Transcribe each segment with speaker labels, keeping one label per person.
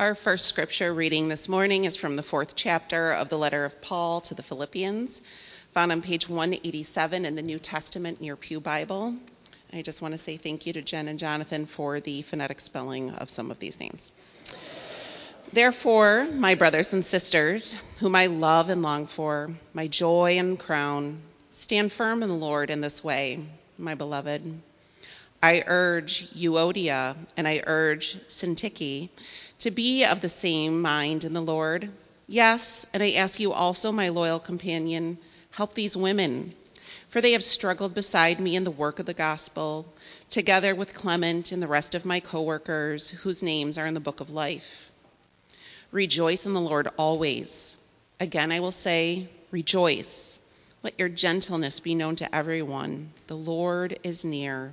Speaker 1: Our first scripture reading this morning is from the fourth chapter of the letter of Paul to the Philippians, found on page 187 in the New Testament in your Pew Bible. I just want to say thank you to Jen and Jonathan for the phonetic spelling of some of these names. Therefore, my brothers and sisters, whom I love and long for, my joy and crown, stand firm in the Lord in this way, my beloved. I urge Euodia and I urge Syntyche to be of the same mind in the Lord. Yes, and I ask you also, my loyal companion, help these women, for they have struggled beside me in the work of the gospel, together with Clement and the rest of my co-workers, whose names are in the book of life. Rejoice in the Lord always. Again, I will say, rejoice. Let your gentleness be known to everyone. The Lord is near.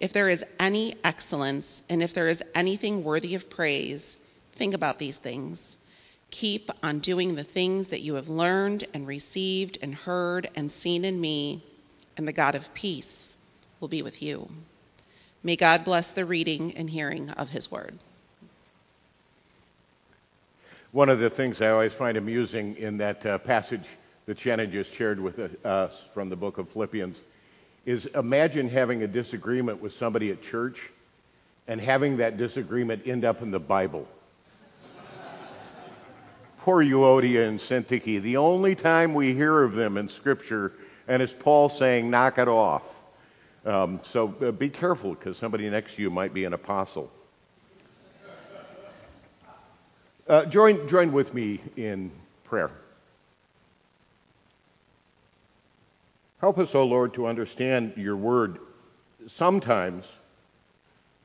Speaker 1: if there is any excellence and if there is anything worthy of praise, think about these things. Keep on doing the things that you have learned and received and heard and seen in me, and the God of peace will be with you. May God bless the reading and hearing of his word.
Speaker 2: One of the things I always find amusing in that uh, passage that Shannon just shared with us from the book of Philippians is imagine having a disagreement with somebody at church and having that disagreement end up in the Bible. Poor Euodia and Syntyche, the only time we hear of them in Scripture, and it's Paul saying, knock it off. Um, so uh, be careful because somebody next to you might be an apostle. Uh, join, join with me in prayer. Help us, O Lord, to understand your word. Sometimes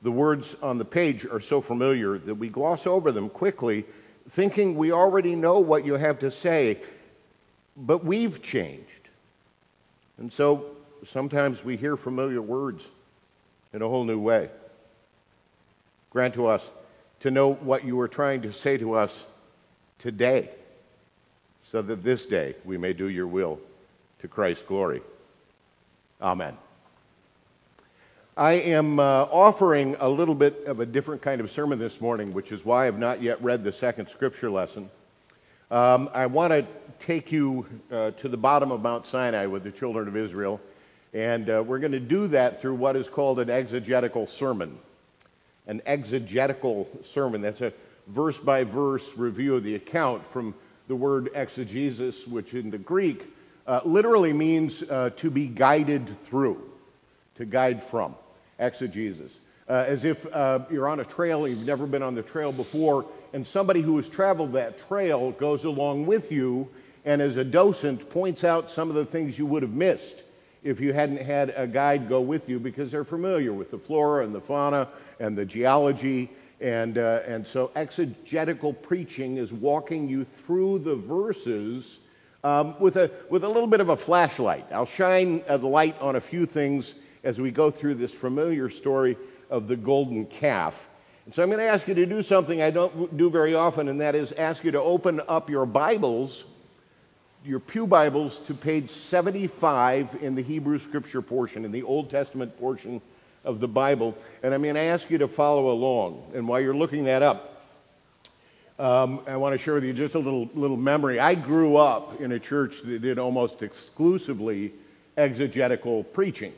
Speaker 2: the words on the page are so familiar that we gloss over them quickly, thinking we already know what you have to say, but we've changed. And so sometimes we hear familiar words in a whole new way. Grant to us to know what you are trying to say to us today, so that this day we may do your will to Christ's glory. Amen. I am uh, offering a little bit of a different kind of sermon this morning, which is why I've not yet read the second scripture lesson. Um, I want to take you uh, to the bottom of Mount Sinai with the children of Israel, and uh, we're going to do that through what is called an exegetical sermon. An exegetical sermon. That's a verse by verse review of the account from the word exegesis, which in the Greek uh, literally means uh, to be guided through, to guide from, exegesis. Uh, as if uh, you're on a trail you've never been on the trail before, and somebody who has traveled that trail goes along with you and, as a docent, points out some of the things you would have missed if you hadn't had a guide go with you because they're familiar with the flora and the fauna and the geology. And, uh, and so exegetical preaching is walking you through the verses um, with, a, with a little bit of a flashlight. I'll shine a light on a few things as we go through this familiar story of the golden calf. And so I'm going to ask you to do something I don't do very often, and that is ask you to open up your Bibles, your Pew Bibles, to page 75 in the Hebrew Scripture portion, in the Old Testament portion of the Bible. And I'm going to ask you to follow along. And while you're looking that up, um, I want to share with you just a little, little memory. I grew up in a church that did almost exclusively exegetical preaching.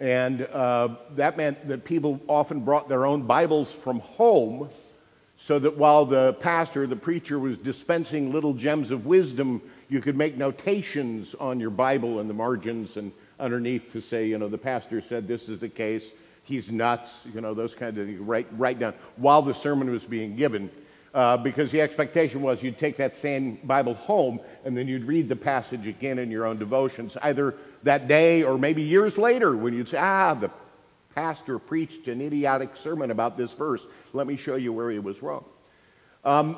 Speaker 2: And uh, that meant that people often brought their own Bibles from home so that while the pastor, the preacher, was dispensing little gems of wisdom, you could make notations on your Bible in the margins and underneath to say, you know, the pastor said this is the case, he's nuts, you know, those kinds of things, write, write down while the sermon was being given uh, because the expectation was you'd take that same Bible home and then you'd read the passage again in your own devotions, either that day or maybe years later when you'd say, ah, the pastor preached an idiotic sermon about this verse. Let me show you where he was wrong. Um,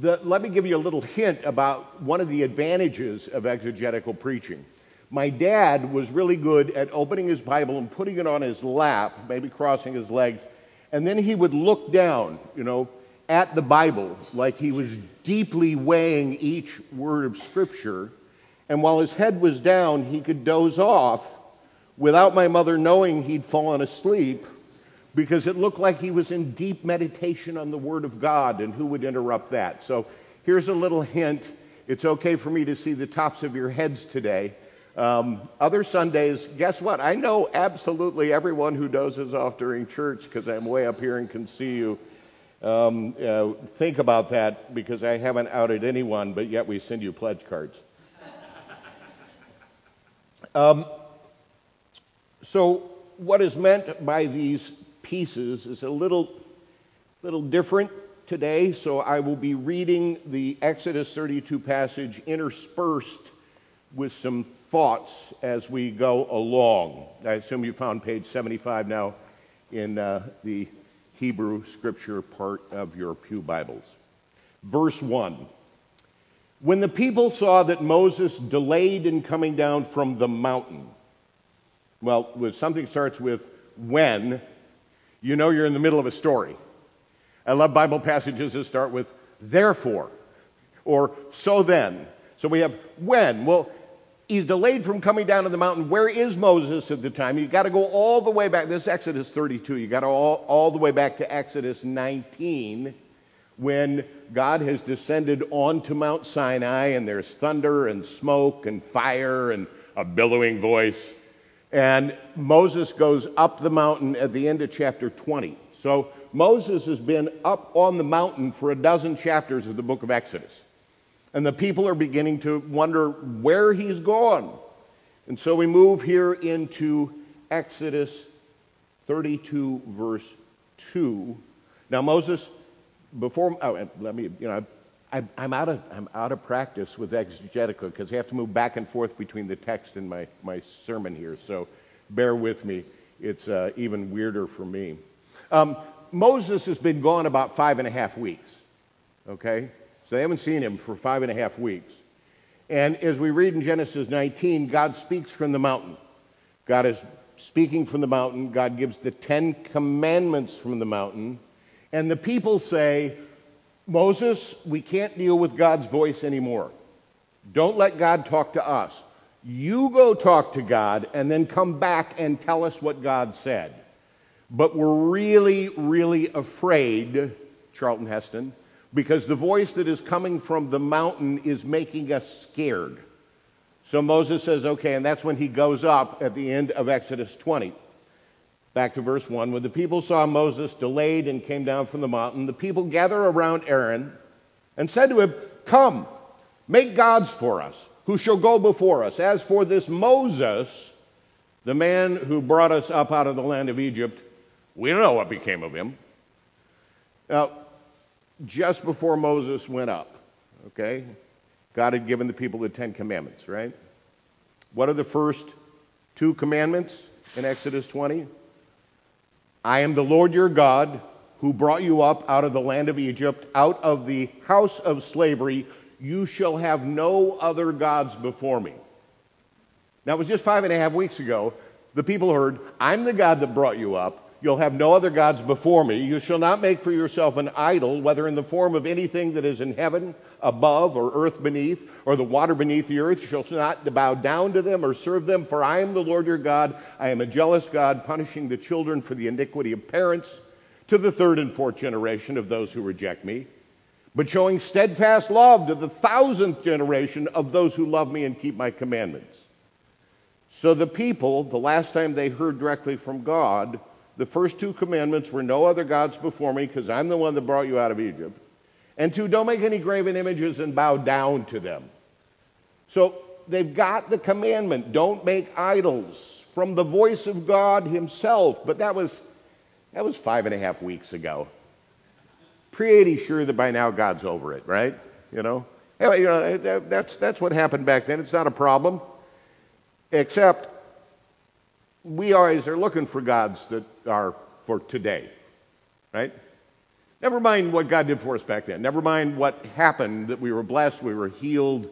Speaker 2: the, let me give you a little hint about one of the advantages of exegetical preaching. My dad was really good at opening his Bible and putting it on his lap, maybe crossing his legs, and then he would look down, you know, at the Bible like he was deeply weighing each word of Scripture. And while his head was down, he could doze off without my mother knowing he'd fallen asleep because it looked like he was in deep meditation on the Word of God, and who would interrupt that? So here's a little hint. It's okay for me to see the tops of your heads today. Um, other Sundays, guess what? I know absolutely everyone who dozes off during church because I'm way up here and can see you. Um, uh, think about that because I haven't outed anyone, but yet we send you pledge cards. Um, so, what is meant by these pieces is a little, little different today. So, I will be reading the Exodus 32 passage interspersed with some thoughts as we go along. I assume you found page 75 now in uh, the Hebrew scripture part of your Pew Bibles. Verse 1 When the people saw that Moses delayed in coming down from the mountain, well, something starts with when, you know you're in the middle of a story. I love Bible passages that start with therefore or so then. So we have when. Well, he's delayed from coming down to the mountain. Where is Moses at the time? You've got to go all the way back. This is Exodus 32. You've got to all, all the way back to Exodus 19 when God has descended onto Mount Sinai and there's thunder and smoke and fire and a billowing voice. And Moses goes up the mountain at the end of chapter 20. So Moses has been up on the mountain for a dozen chapters of the book of Exodus. And the people are beginning to wonder where he's gone. And so we move here into Exodus 32, verse 2. Now, Moses, before, oh, let me, you know, I, I'm, out of, I'm out of practice with exegetical because I have to move back and forth between the text and my, my sermon here. So bear with me. It's uh, even weirder for me. Um, Moses has been gone about five and a half weeks. Okay? So they haven't seen him for five and a half weeks. And as we read in Genesis 19, God speaks from the mountain. God is speaking from the mountain. God gives the Ten Commandments from the mountain. And the people say, Moses, we can't deal with God's voice anymore. Don't let God talk to us. You go talk to God and then come back and tell us what God said. But we're really, really afraid, Charlton Heston, because the voice that is coming from the mountain is making us scared. So Moses says, okay, and that's when he goes up at the end of Exodus 20. Back to verse 1. When the people saw Moses delayed and came down from the mountain, the people gathered around Aaron and said to him, Come, make gods for us, who shall go before us. As for this Moses, the man who brought us up out of the land of Egypt, we don't know what became of him. Now, just before Moses went up, okay, God had given the people the Ten Commandments, right? What are the first two commandments in Exodus 20? I am the Lord your God who brought you up out of the land of Egypt, out of the house of slavery. You shall have no other gods before me. Now, it was just five and a half weeks ago. The people heard, I'm the God that brought you up. You'll have no other gods before me. You shall not make for yourself an idol, whether in the form of anything that is in heaven above or earth beneath or the water beneath the earth. You shall not bow down to them or serve them, for I am the Lord your God. I am a jealous God, punishing the children for the iniquity of parents to the third and fourth generation of those who reject me, but showing steadfast love to the thousandth generation of those who love me and keep my commandments. So the people, the last time they heard directly from God, the first two commandments were no other gods before me because I'm the one that brought you out of Egypt. And two, don't make any graven images and bow down to them. So they've got the commandment don't make idols from the voice of God Himself. But that was, that was five and a half weeks ago. Pretty sure that by now God's over it, right? You know? Anyway, you know, that's, that's what happened back then. It's not a problem. Except we always are looking for gods that are for today, right? Never mind what God did for us back then. Never mind what happened, that we were blessed, we were healed,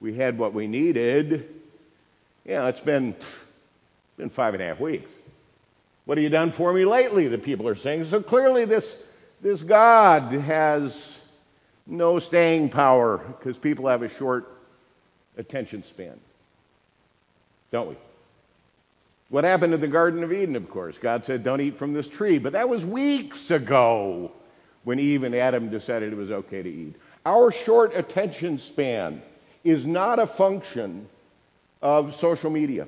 Speaker 2: we had what we needed. Yeah, it's been, been five and a half weeks. What have you done for me lately? The people are saying. So clearly, this, this God has no staying power because people have a short attention span. Don't we? What happened in the Garden of Eden, of course? God said, Don't eat from this tree. But that was weeks ago when Eve and Adam decided it was okay to eat. Our short attention span is not a function of social media.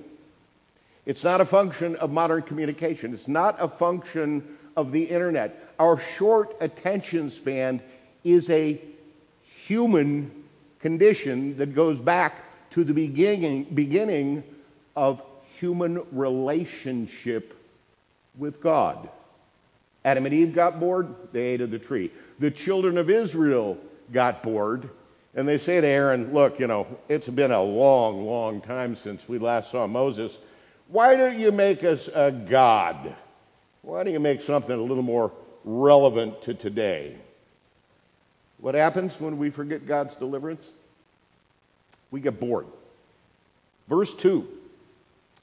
Speaker 2: It's not a function of modern communication. It's not a function of the internet. Our short attention span is a human condition that goes back to the beginning, beginning of human relationship with God. Adam and Eve got bored, they ate of the tree. The children of Israel got bored, and they say to Aaron, Look, you know, it's been a long, long time since we last saw Moses. Why don't you make us a God? Why don't you make something a little more relevant to today? What happens when we forget God's deliverance? We get bored. Verse 2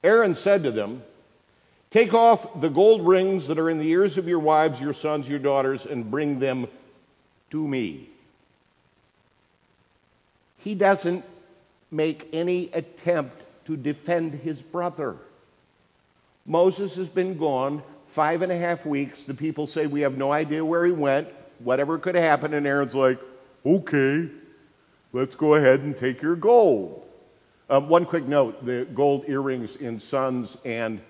Speaker 2: Aaron said to them, Take off the gold rings that are in the ears of your wives, your sons, your daughters, and bring them to me. He doesn't make any attempt to defend his brother. Moses has been gone five and a half weeks. The people say we have no idea where he went, whatever could happen. And Aaron's like, okay, let's go ahead and take your gold. Um, one quick note the gold earrings in sons and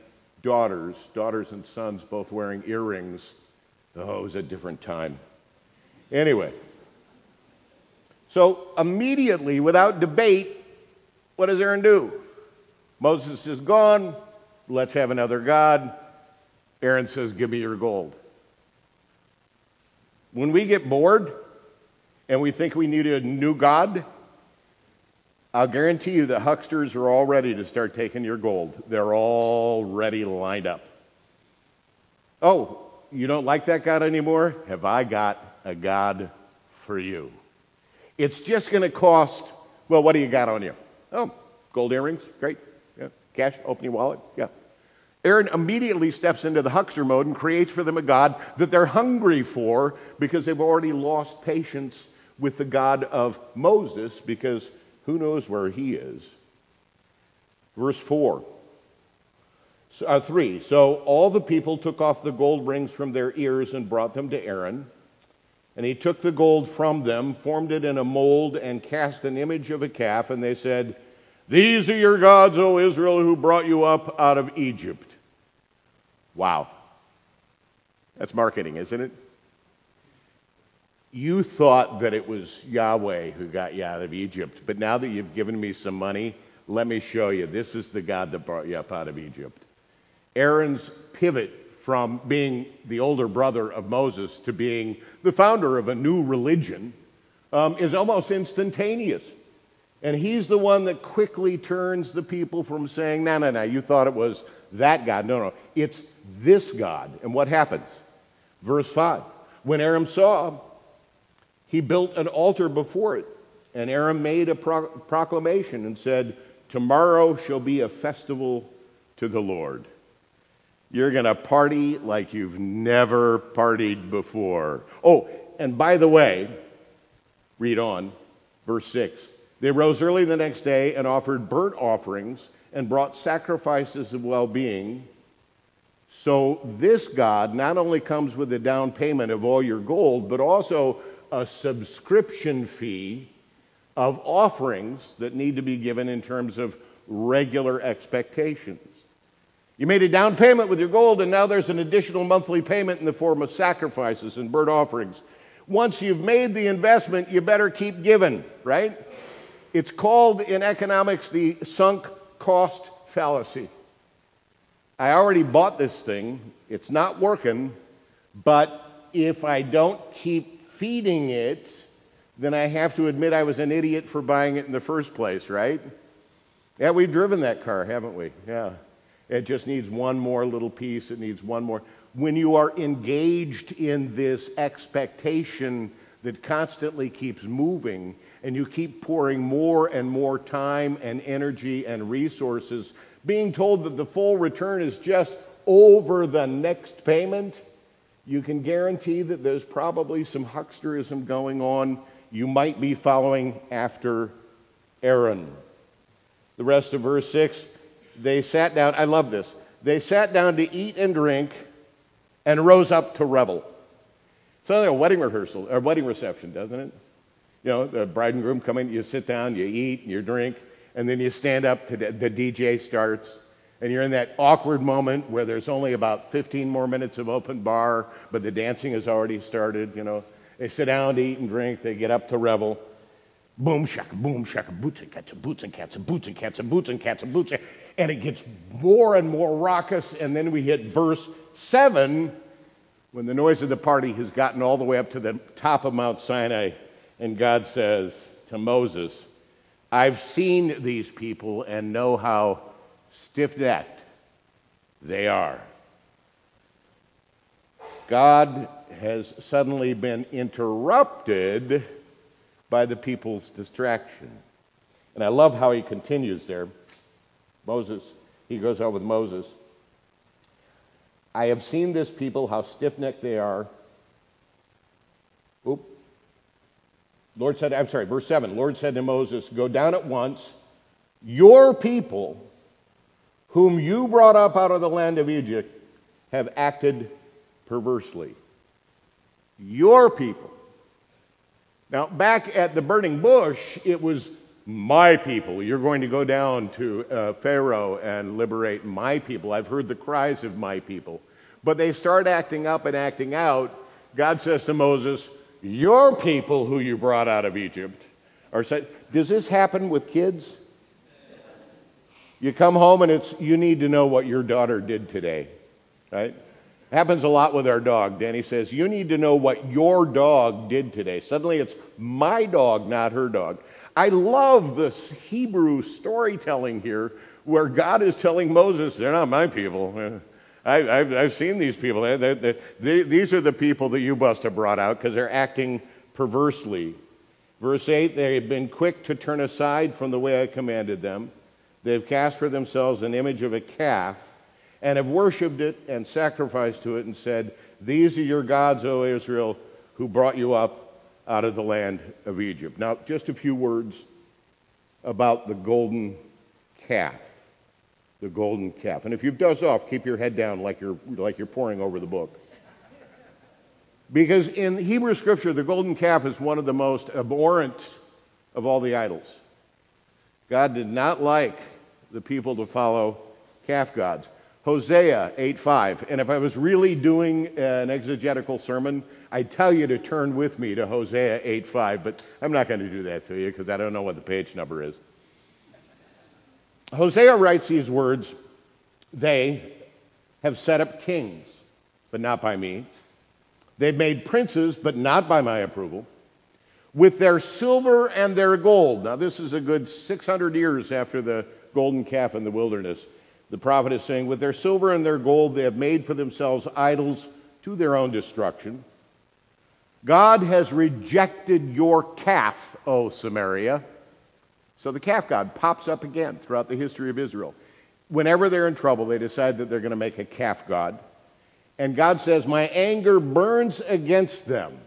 Speaker 2: daughters, daughters and sons both wearing earrings. Oh, it was a different time. Anyway, so immediately, without debate, what does Aaron do? Moses is gone. Let's have another God. Aaron says, Give me your gold. When we get bored and we think we need a new God, I'll guarantee you the hucksters are all ready to start taking your gold. They're all ready lined up. Oh, you don't like that God anymore? Have I got a God for you? It's just going to cost, well, what do you got on you? Oh, gold earrings, great. Yeah. Cash, open your wallet, yeah. Aaron immediately steps into the huckster mode and creates for them a God that they're hungry for because they've already lost patience with the God of Moses because who knows where he is? Verse 4. Uh, 3. So all the people took off the gold rings from their ears and brought them to Aaron. And he took the gold from them, formed it in a mold, and cast an image of a calf. And they said, These are your gods, O Israel, who brought you up out of Egypt. Wow. That's marketing, isn't it? You thought that it was Yahweh who got you out of Egypt, but now that you've given me some money, let me show you. This is the God that brought you up out of Egypt. Aaron's pivot from being the older brother of Moses to being the founder of a new religion um, is almost instantaneous. And he's the one that quickly turns the people from saying, no, no, no, you thought it was that God. No, no, it's this God. And what happens? Verse 5. When Aaron saw he built an altar before it. And Aaron made a pro- proclamation and said, Tomorrow shall be a festival to the Lord. You're going to party like you've never partied before. Oh, and by the way, read on, verse 6. They rose early the next day and offered burnt offerings and brought sacrifices of well being. So this God not only comes with a down payment of all your gold, but also a subscription fee of offerings that need to be given in terms of regular expectations. You made a down payment with your gold, and now there's an additional monthly payment in the form of sacrifices and burnt offerings. Once you've made the investment, you better keep giving, right? It's called in economics the sunk cost fallacy. I already bought this thing, it's not working, but if I don't keep feeding it, then I have to admit I was an idiot for buying it in the first place, right? Yeah, we've driven that car, haven't we? Yeah. It just needs one more little piece. It needs one more. when you are engaged in this expectation that constantly keeps moving and you keep pouring more and more time and energy and resources, being told that the full return is just over the next payment, you can guarantee that there's probably some hucksterism going on. You might be following after Aaron. The rest of verse 6 they sat down. I love this. They sat down to eat and drink and rose up to revel. Sounds like a wedding rehearsal or wedding reception, doesn't it? You know, the bride and groom come in, you sit down, you eat, you drink, and then you stand up to the, the DJ starts, and you're in that awkward moment where there's only about 15 more minutes of open bar, but the dancing has already started. You know, they sit down to eat and drink, they get up to revel. Boom shaka, boom shaka, boots and cats and boots and cats and boots and cats and boots and cats and boots. And, and it gets more and more raucous, and then we hit verse 7 when the noise of the party has gotten all the way up to the top of Mount Sinai, and God says to Moses, I've seen these people and know how stiff necked they are. God has suddenly been interrupted by the people's distraction. And I love how he continues there. Moses, he goes on with Moses. I have seen this people, how stiff necked they are. Oop. Lord said, I'm sorry, verse 7. Lord said to Moses, Go down at once. Your people, whom you brought up out of the land of Egypt, have acted perversely. Your people. Now, back at the burning bush, it was my people. You're going to go down to uh, Pharaoh and liberate my people. I've heard the cries of my people. But they start acting up and acting out. God says to Moses, Your people who you brought out of Egypt are said. Does this happen with kids? You come home and it's you need to know what your daughter did today. Right? Happens a lot with our dog. Danny says, You need to know what your dog did today. Suddenly it's my dog, not her dog. I love this Hebrew storytelling here where God is telling Moses, they're not my people. I, have seen these people. They're, they're, they, these are the people that you must have brought out because they're acting perversely. Verse 8 they have been quick to turn aside from the way I commanded them. They have cast for themselves an image of a calf and have worshipped it and sacrificed to it and said, These are your gods, O Israel, who brought you up out of the land of Egypt. Now, just a few words about the golden calf. The golden calf. And if you've dozed off, keep your head down like you're, like you're poring over the book. Because in Hebrew scripture, the golden calf is one of the most abhorrent of all the idols. God did not like the people to follow calf gods. Hosea 8:5. And if I was really doing an exegetical sermon, I'd tell you to turn with me to Hosea 8:5, but I'm not going to do that to you because I don't know what the page number is. Hosea writes these words They have set up kings, but not by me. They've made princes, but not by my approval. With their silver and their gold. Now, this is a good 600 years after the golden calf in the wilderness. The prophet is saying, With their silver and their gold, they have made for themselves idols to their own destruction. God has rejected your calf, O Samaria. So the calf god pops up again throughout the history of Israel. Whenever they're in trouble, they decide that they're going to make a calf god. And God says, My anger burns against them.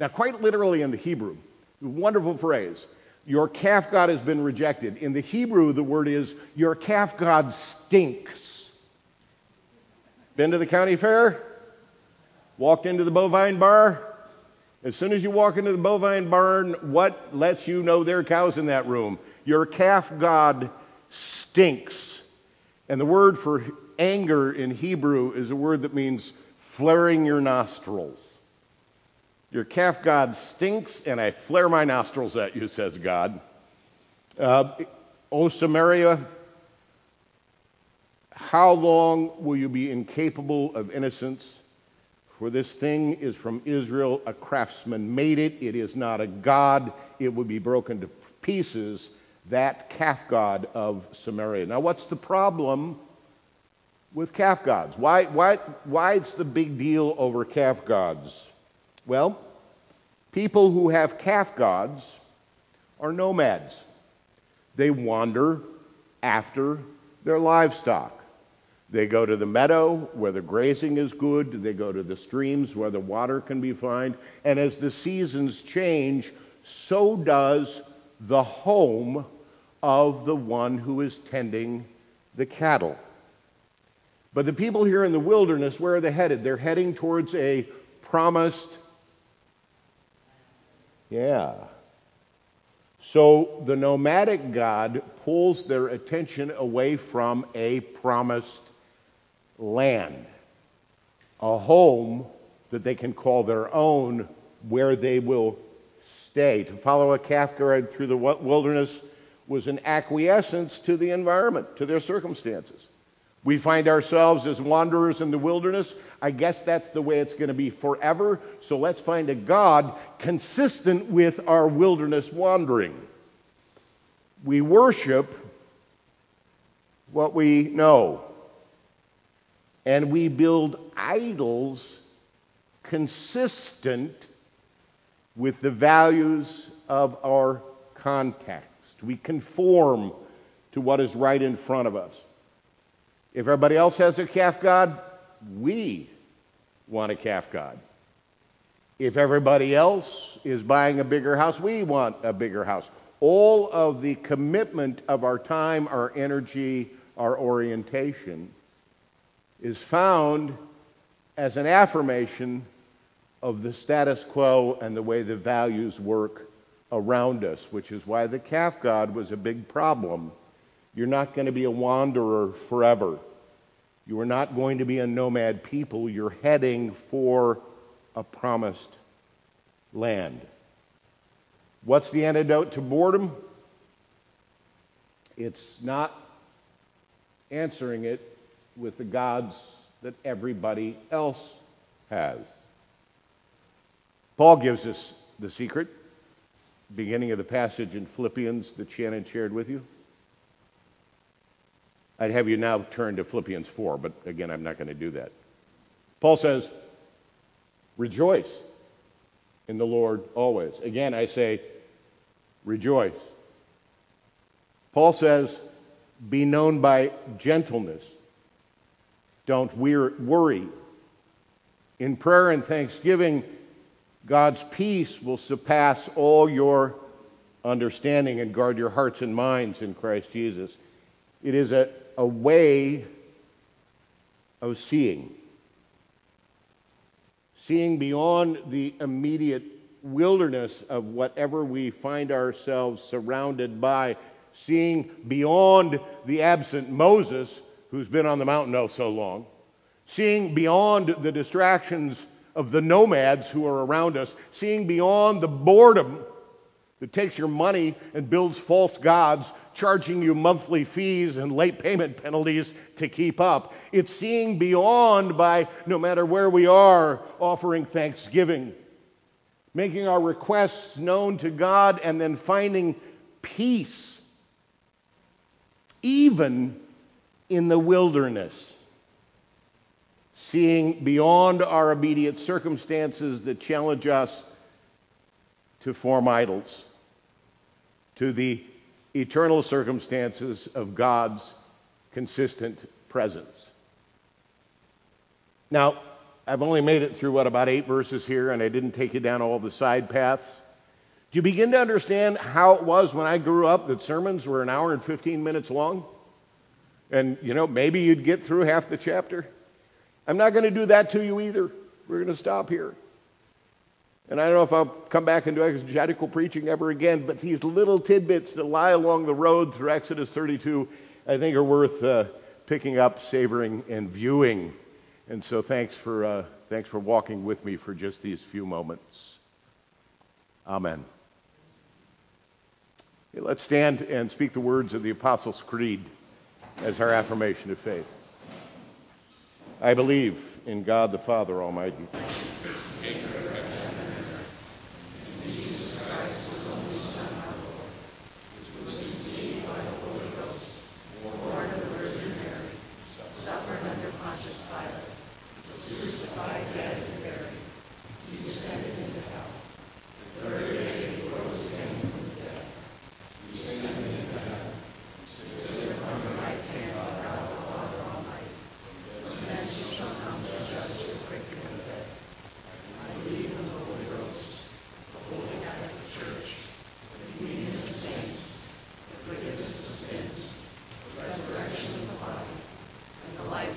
Speaker 2: Now, quite literally in the Hebrew, wonderful phrase, your calf god has been rejected. In the Hebrew, the word is, Your calf god stinks. Been to the county fair? Walked into the bovine bar. As soon as you walk into the bovine barn, what lets you know there are cows in that room? Your calf god stinks. And the word for anger in Hebrew is a word that means flaring your nostrils. Your calf god stinks, and I flare my nostrils at you, says God. Uh, o Samaria, how long will you be incapable of innocence? For this thing is from Israel, a craftsman made it. It is not a god. It would be broken to pieces, that calf god of Samaria. Now, what's the problem? with calf gods. Why, why, why it's the big deal over calf gods? Well, people who have calf gods are nomads. They wander after their livestock. They go to the meadow where the grazing is good. They go to the streams where the water can be found. And as the seasons change, so does the home of the one who is tending the cattle. But the people here in the wilderness, where are they headed? They're heading towards a promised. Yeah. So the nomadic God pulls their attention away from a promised land, a home that they can call their own where they will stay. To follow a calf guard through the wilderness was an acquiescence to the environment, to their circumstances. We find ourselves as wanderers in the wilderness. I guess that's the way it's going to be forever. So let's find a God consistent with our wilderness wandering. We worship what we know, and we build idols consistent with the values of our context. We conform to what is right in front of us. If everybody else has a calf god, we want a calf god. If everybody else is buying a bigger house, we want a bigger house. All of the commitment of our time, our energy, our orientation is found as an affirmation of the status quo and the way the values work around us, which is why the calf god was a big problem you're not going to be a wanderer forever. You are not going to be a nomad people. You're heading for a promised land. What's the antidote to boredom? It's not answering it with the gods that everybody else has. Paul gives us the secret, beginning of the passage in Philippians that Shannon shared with you. I'd have you now turn to Philippians 4, but again, I'm not going to do that. Paul says, Rejoice in the Lord always. Again, I say, Rejoice. Paul says, Be known by gentleness. Don't worry. In prayer and thanksgiving, God's peace will surpass all your understanding and guard your hearts and minds in Christ Jesus. It is a a way of seeing. Seeing beyond the immediate wilderness of whatever we find ourselves surrounded by, seeing beyond the absent Moses, who's been on the mountain oh so long, seeing beyond the distractions of the nomads who are around us, seeing beyond the boredom that takes your money and builds false gods charging you monthly fees and late payment penalties to keep up. It's seeing beyond by, no matter where we are, offering thanksgiving, making our requests known to God, and then finding peace, even in the wilderness. Seeing beyond our immediate circumstances that challenge us to form idols, to the eternal circumstances of God's consistent presence. Now, I've only made it through, what, about eight verses here, and I didn't take you down all the side paths. Do you begin to understand how it was when I grew up that sermons were an hour and 15 minutes long? And, you know, maybe you'd get through half the chapter. I'm not going to do that to you either. We're going to stop here. And I don't know if I'll come back and do exegetical preaching ever again, but these little tidbits that lie along the road through Exodus 32, I think are worth uh, picking up, savoring, and viewing. And so thanks for, uh, thanks for walking with me for just these few moments. Amen. Let's stand and speak the words of the Apostles' Creed as our affirmation of faith. I believe in God the Father Almighty